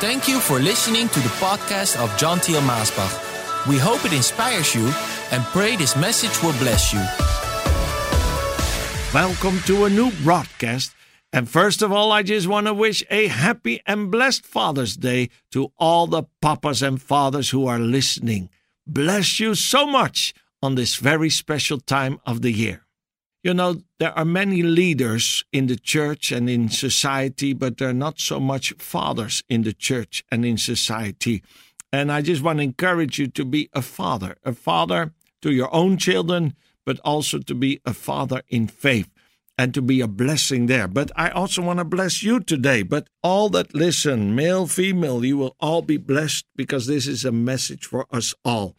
Thank you for listening to the podcast of John Thiel Maasbach. We hope it inspires you and pray this message will bless you. Welcome to a new broadcast. And first of all, I just want to wish a happy and blessed Father's Day to all the papas and fathers who are listening. Bless you so much on this very special time of the year. You know, there are many leaders in the church and in society, but there are not so much fathers in the church and in society. And I just want to encourage you to be a father, a father to your own children, but also to be a father in faith and to be a blessing there. But I also want to bless you today. But all that listen, male, female, you will all be blessed because this is a message for us all.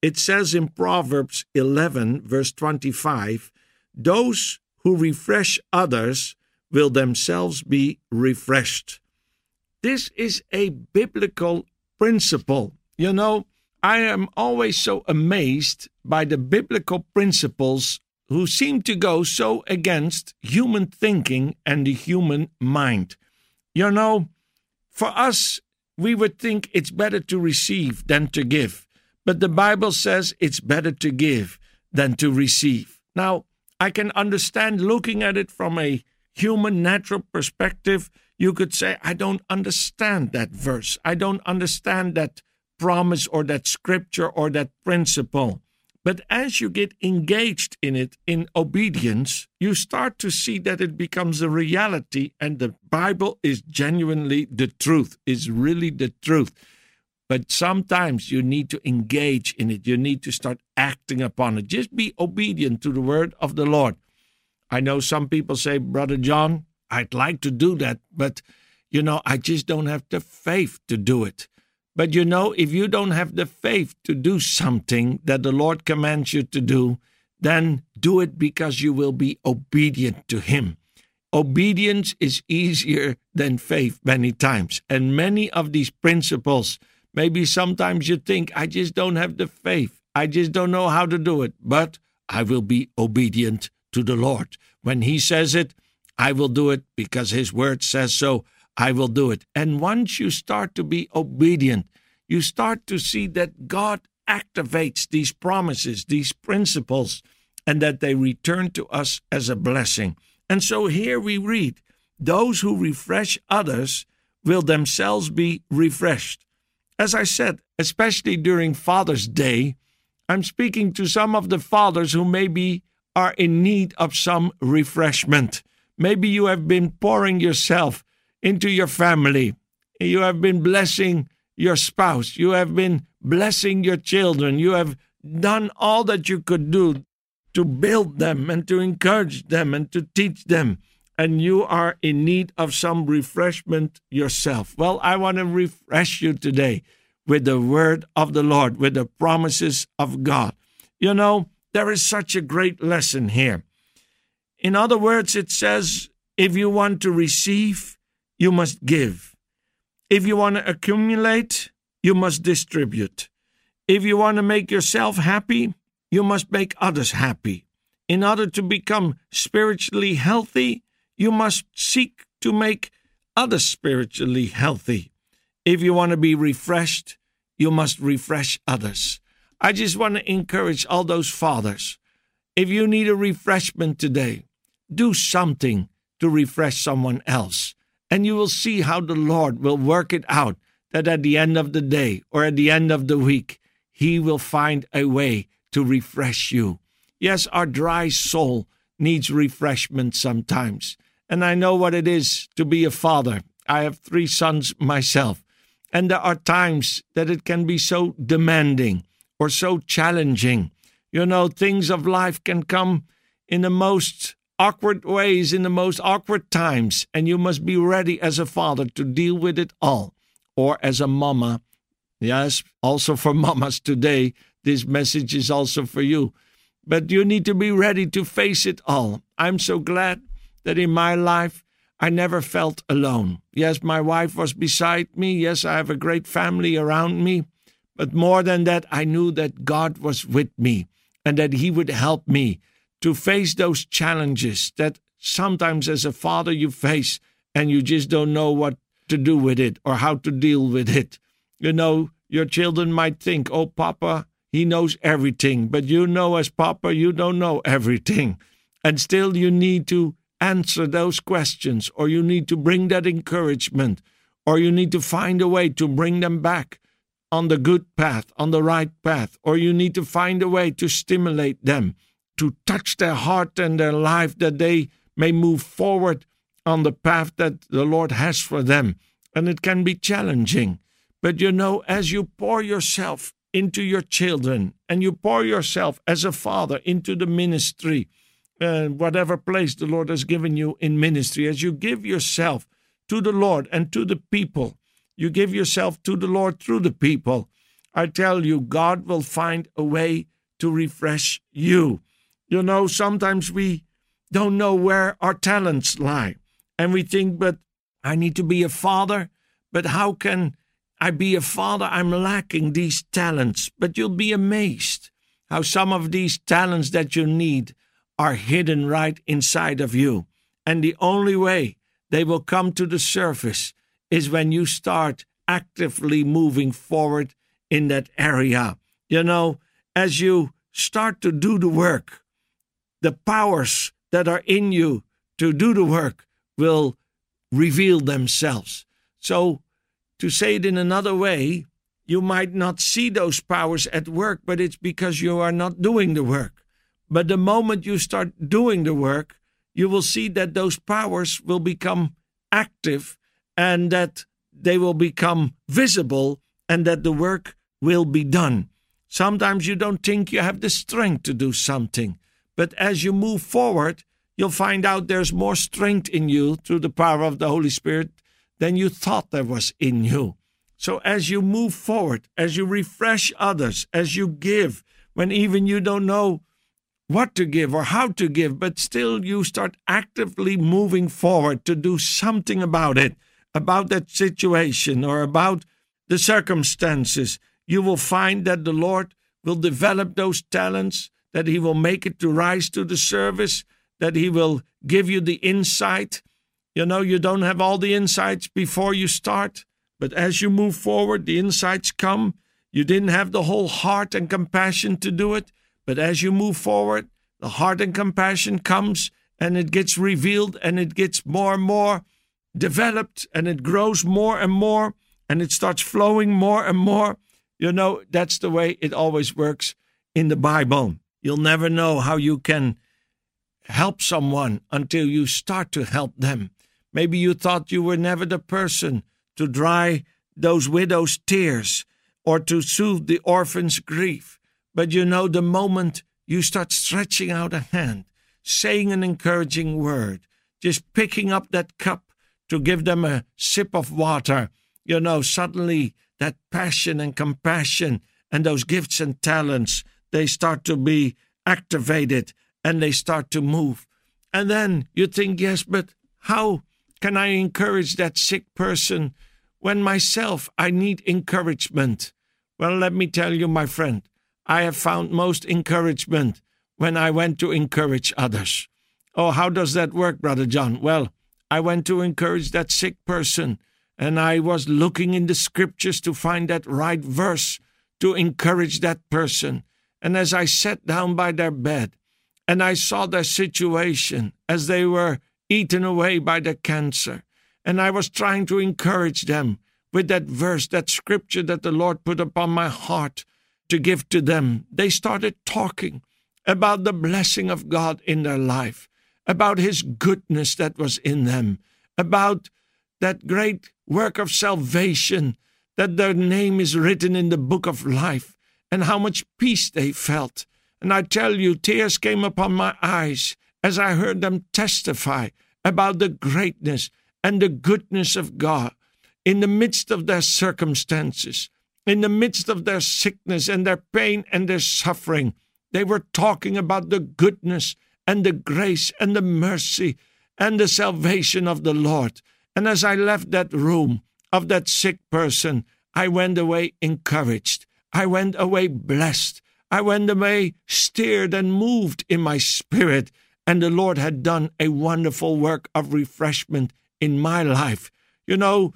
It says in Proverbs 11, verse 25, those who refresh others will themselves be refreshed. This is a biblical principle. You know, I am always so amazed by the biblical principles who seem to go so against human thinking and the human mind. You know, for us, we would think it's better to receive than to give, but the Bible says it's better to give than to receive. Now, I can understand looking at it from a human natural perspective. You could say, I don't understand that verse. I don't understand that promise or that scripture or that principle. But as you get engaged in it in obedience, you start to see that it becomes a reality, and the Bible is genuinely the truth, is really the truth. But sometimes you need to engage in it. You need to start acting upon it. Just be obedient to the word of the Lord. I know some people say, Brother John, I'd like to do that, but you know, I just don't have the faith to do it. But you know, if you don't have the faith to do something that the Lord commands you to do, then do it because you will be obedient to Him. Obedience is easier than faith many times. And many of these principles, maybe sometimes you think, I just don't have the faith. I just don't know how to do it. But I will be obedient to the Lord. When He says it, I will do it because His word says so. I will do it. And once you start to be obedient, you start to see that God activates these promises, these principles, and that they return to us as a blessing. And so here we read those who refresh others will themselves be refreshed. As I said, especially during Father's Day, I'm speaking to some of the fathers who maybe are in need of some refreshment. Maybe you have been pouring yourself into your family. You have been blessing your spouse. You have been blessing your children. You have done all that you could do to build them and to encourage them and to teach them. And you are in need of some refreshment yourself. Well, I want to refresh you today with the word of the Lord, with the promises of God. You know, there is such a great lesson here. In other words, it says, if you want to receive, you must give. If you want to accumulate, you must distribute. If you want to make yourself happy, you must make others happy. In order to become spiritually healthy, you must seek to make others spiritually healthy. If you want to be refreshed, you must refresh others. I just want to encourage all those fathers. If you need a refreshment today, do something to refresh someone else. And you will see how the Lord will work it out that at the end of the day or at the end of the week, He will find a way to refresh you. Yes, our dry soul needs refreshment sometimes. And I know what it is to be a father. I have three sons myself. And there are times that it can be so demanding or so challenging. You know, things of life can come in the most awkward ways in the most awkward times, and you must be ready as a father to deal with it all. Or as a mama, yes, also for mamas today, this message is also for you. But you need to be ready to face it all. I'm so glad that in my life, I never felt alone. Yes, my wife was beside me. Yes, I have a great family around me. But more than that, I knew that God was with me and that He would help me to face those challenges that sometimes as a father you face and you just don't know what to do with it or how to deal with it. You know, your children might think, oh, Papa, he knows everything. But you know, as Papa, you don't know everything. And still, you need to answer those questions, or you need to bring that encouragement, or you need to find a way to bring them back on the good path, on the right path, or you need to find a way to stimulate them, to touch their heart and their life that they may move forward on the path that the Lord has for them. And it can be challenging. But you know, as you pour yourself into your children and you pour yourself as a father into the ministry, uh, whatever place the Lord has given you in ministry, as you give yourself to the Lord and to the people, you give yourself to the Lord through the people. I tell you, God will find a way to refresh you. You know, sometimes we don't know where our talents lie. And we think, but I need to be a father. But how can I be a father? I'm lacking these talents. But you'll be amazed how some of these talents that you need are hidden right inside of you. And the only way they will come to the surface is when you start actively moving forward in that area. You know, as you start to do the work, the powers that are in you to do the work will reveal themselves. So, to say it in another way, you might not see those powers at work, but it's because you are not doing the work. But the moment you start doing the work, you will see that those powers will become active and that they will become visible and that the work will be done. Sometimes you don't think you have the strength to do something, but as you move forward, you'll find out there's more strength in you through the power of the Holy Spirit than you thought there was in you. So as you move forward, as you refresh others, as you give, when even you don't know what to give or how to give, but still you start actively moving forward to do something about it, about that situation or about the circumstances, you will find that the Lord will develop those talents, that He will make it to rise to the service, that He will give you the insight. You know, you don't have all the insights before you start, but as you move forward, the insights come. You didn't have the whole heart and compassion to do it, but as you move forward, the heart and compassion comes and it gets revealed and it gets more and more developed and it grows more and more and it starts flowing more and more. You know, that's the way it always works in the Bible. You'll never know how you can help someone until you start to help them. Maybe you thought you were never the person to dry those widows' tears or to soothe the orphan's grief. But you know, the moment you start stretching out a hand, saying an encouraging word, just picking up that cup to give them a sip of water, you know, suddenly that passion and compassion and those gifts and talents, they start to be activated and they start to move. And then you think, yes, but how can I encourage that sick person when myself I need encouragement? Well, let me tell you, my friend, I have found most encouragement when I went to encourage others. Oh, how does that work, Brother John? Well, I went to encourage that sick person, and I was looking in the scriptures to find that right verse to encourage that person. And as I sat down by their bed, and I saw their situation as they were eaten away by the cancer, and I was trying to encourage them with that verse, that scripture that the Lord put upon my heart to give to them, they started talking about the blessing of God in their life about his goodness that was in them, about that great work of salvation, that their name is written in the book of life, and how much peace they felt. And I tell you, tears came upon my eyes as I heard them testify about the greatness and the goodness of God in the midst of their circumstances, in the midst of their sickness and their pain and their suffering. They were talking about the goodness and the grace and the mercy and the salvation of the Lord. And as I left that room of that sick person, I went away encouraged. I went away blessed. I went away stirred and moved in my spirit. And the Lord had done a wonderful work of refreshment in my life. You know,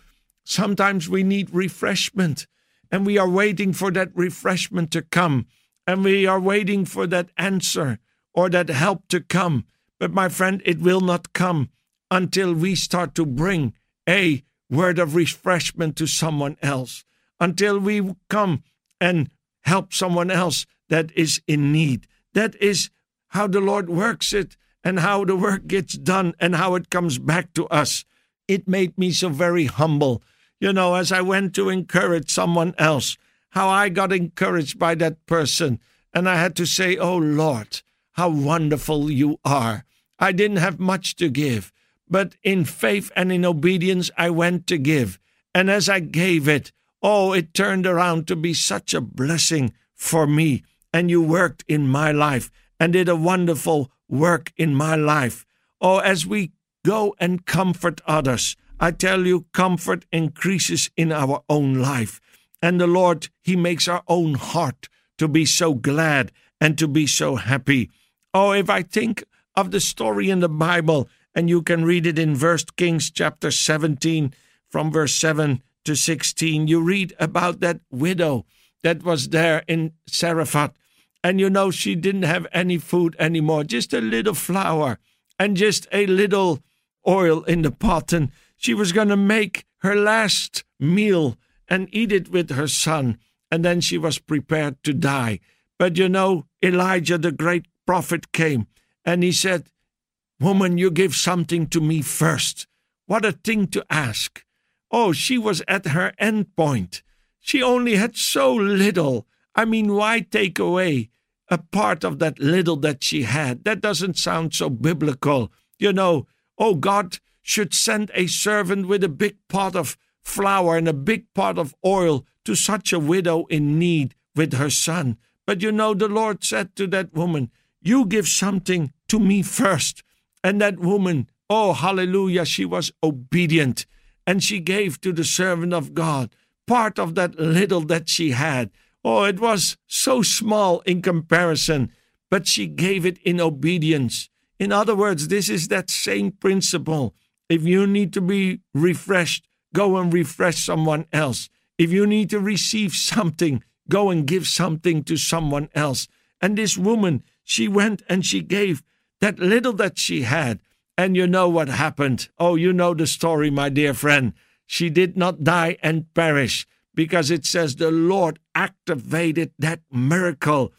Sometimes we need refreshment, and we are waiting for that refreshment to come, and we are waiting for that answer or that help to come. But my friend, it will not come until we start to bring a word of refreshment to someone else, until we come and help someone else that is in need. That is how the Lord works it and how the work gets done and how it comes back to us. It made me so very humble. You know, as I went to encourage someone else, how I got encouraged by that person. And I had to say, Oh Lord, how wonderful you are. I didn't have much to give, but in faith and in obedience, I went to give. And as I gave it, oh, it turned around to be such a blessing for me. And you worked in my life and did a wonderful work in my life. Oh, as we go and comfort others, I tell you, comfort increases in our own life. And the Lord, He makes our own heart to be so glad and to be so happy. Oh, if I think of the story in the Bible, and you can read it in First Kings chapter 17 from verse 7 to 16, you read about that widow that was there in Zarephath and you know, she didn't have any food anymore, just a little flour and just a little oil in the pot. And she was going to make her last meal and eat it with her son. And then she was prepared to die. But you know, Elijah, the great prophet, came and he said, Woman, you give something to me first. What a thing to ask. Oh, she was at her end point. She only had so little. I mean, why take away a part of that little that she had? That doesn't sound so biblical. You know, oh, God should send a servant with a big pot of flour and a big pot of oil to such a widow in need with her son. But you know, the Lord said to that woman, You give something to me first. And that woman, oh, hallelujah, she was obedient. And she gave to the servant of God part of that little that she had. Oh, it was so small in comparison, but she gave it in obedience. In other words, this is that same principle. If you need to be refreshed, go and refresh someone else. If you need to receive something, go and give something to someone else. And this woman, she went and she gave that little that she had. And you know what happened. Oh, you know the story, my dear friend. She did not die and perish because it says the Lord activated that miracle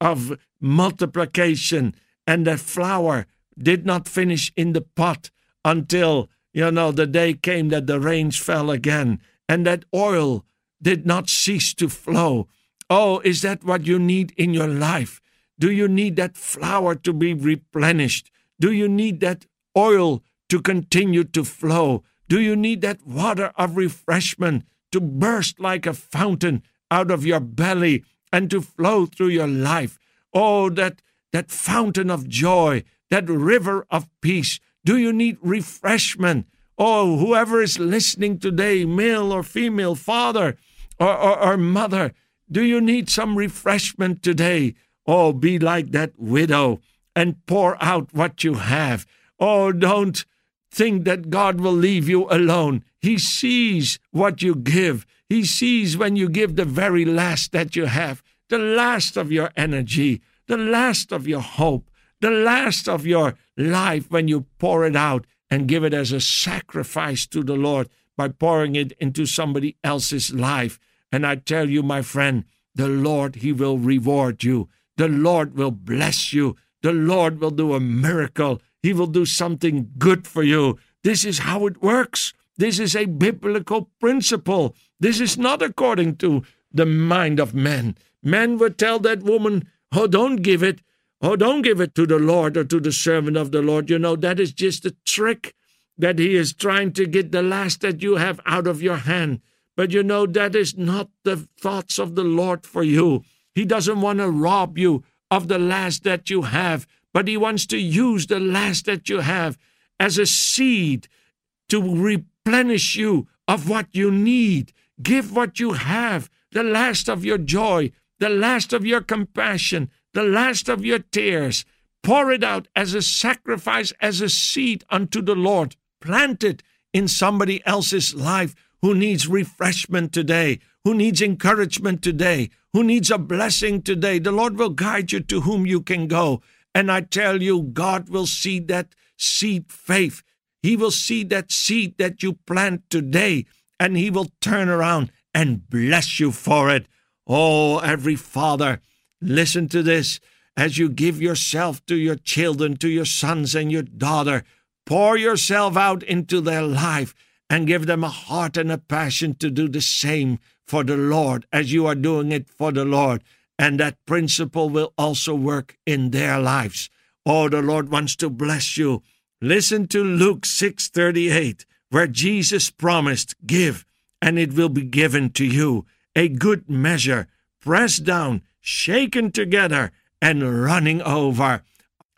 of multiplication, and that flour did not finish in the pot until, you know, the day came that the rains fell again, and that oil did not cease to flow. Oh, is that what you need in your life? Do you need that flour to be replenished? Do you need that oil to continue to flow? Do you need that water of refreshment to burst like a fountain out of your belly and to flow through your life. Oh, that, that fountain of joy, that river of peace. Do you need refreshment? Oh, whoever is listening today, male or female, father or, or, or mother, do you need some refreshment today? Oh, be like that widow and pour out what you have. Oh, don't think that God will leave you alone. He sees what you give. He sees when you give the very last that you have, the last of your energy, the last of your hope, the last of your life when you pour it out and give it as a sacrifice to the Lord by pouring it into somebody else's life. And I tell you, my friend, the Lord, He will reward you. The Lord will bless you. The Lord will do a miracle. He will do something good for you. This is how it works. This is a biblical principle. This is not according to the mind of men. Men would tell that woman, Oh, don't give it. Oh, don't give it to the Lord or to the servant of the Lord. You know, that is just a trick that he is trying to get the last that you have out of your hand. But you know, that is not the thoughts of the Lord for you. He doesn't want to rob you of the last that you have, but he wants to use the last that you have as a seed to replenish you of what you need. Give what you have, the last of your joy, the last of your compassion, the last of your tears. Pour it out as a sacrifice, as a seed unto the Lord. Plant it in somebody else's life who needs refreshment today, who needs encouragement today, who needs a blessing today. The Lord will guide you to whom you can go. And I tell you, God will see that seed faith. He will see that seed that you plant today, and He will turn around and bless you for it. Oh, every father, listen to this. As you give yourself to your children, to your sons and your daughter, pour yourself out into their life and give them a heart and a passion to do the same for the Lord as you are doing it for the Lord. And that principle will also work in their lives. Oh, the Lord wants to bless you. Listen to Luke 6:38, where Jesus promised, "Give, and it will be given to you, a good measure, pressed down, shaken together, and running over."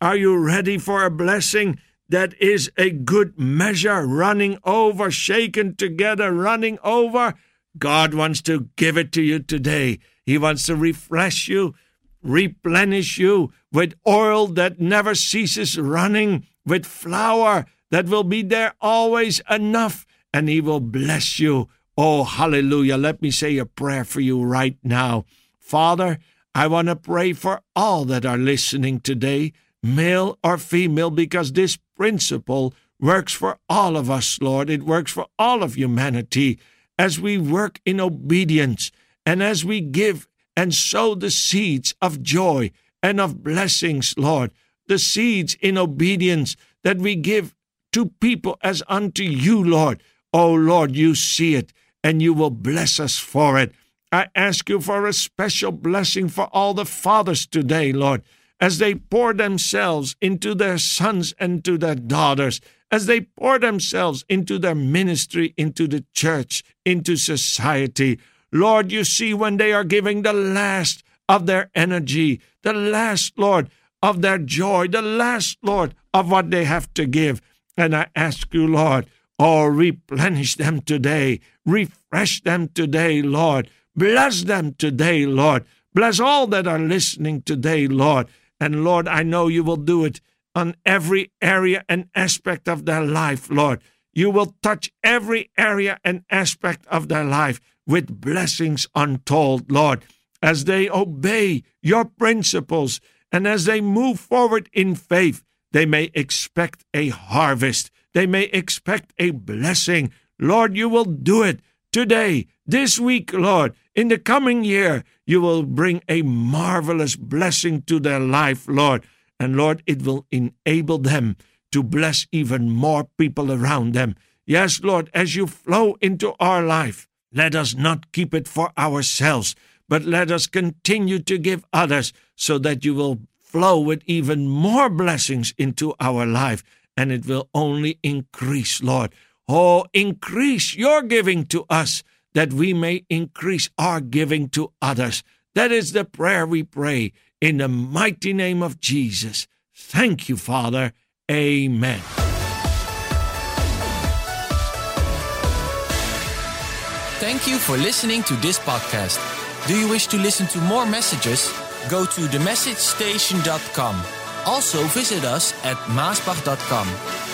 Are you ready for a blessing that is a good measure, running over, shaken together, running over? God wants to give it to you today. He wants to refresh you, replenish you with oil that never ceases running, with flour that will be there always enough, and He will bless you. Oh, hallelujah. Let me say a prayer for you right now. Father, I want to pray for all that are listening today, male or female, because this principle works for all of us, Lord. It works for all of humanity as we work in obedience and as we give and sow the seeds of joy and of blessings, Lord, the seeds in obedience that we give to people as unto you, Lord. Oh, Lord, you see it and you will bless us for it. I ask you for a special blessing for all the fathers today, Lord, as they pour themselves into their sons and to their daughters as they pour themselves into their ministry, into the church, into society. Lord, you see when they are giving the last of their energy, the last, Lord, of their joy, the last, Lord, of what they have to give. And I ask you, Lord, oh, replenish them today, refresh them today, Lord. Bless them today, Lord. Bless all that are listening today, Lord. And Lord, I know you will do it on every area and aspect of their life, Lord. You will touch every area and aspect of their life with blessings untold, Lord, as they obey your principles and as they move forward in faith. They may expect a harvest. They may expect a blessing. Lord, you will do it today, this week, Lord. In the coming year, you will bring a marvelous blessing to their life, Lord. And Lord, it will enable them to bless even more people around them. Yes, Lord, as you flow into our life, let us not keep it for ourselves, but let us continue to give others so that you will flow with even more blessings into our life, and it will only increase, Lord. Oh, increase your giving to us that we may increase our giving to others. That is the prayer we pray in the mighty name of Jesus. Thank you, Father. Amen. Thank you for listening to this podcast. Do you wish to listen to more messages? Go to themessagestation.com. Also visit us at maasbach.com.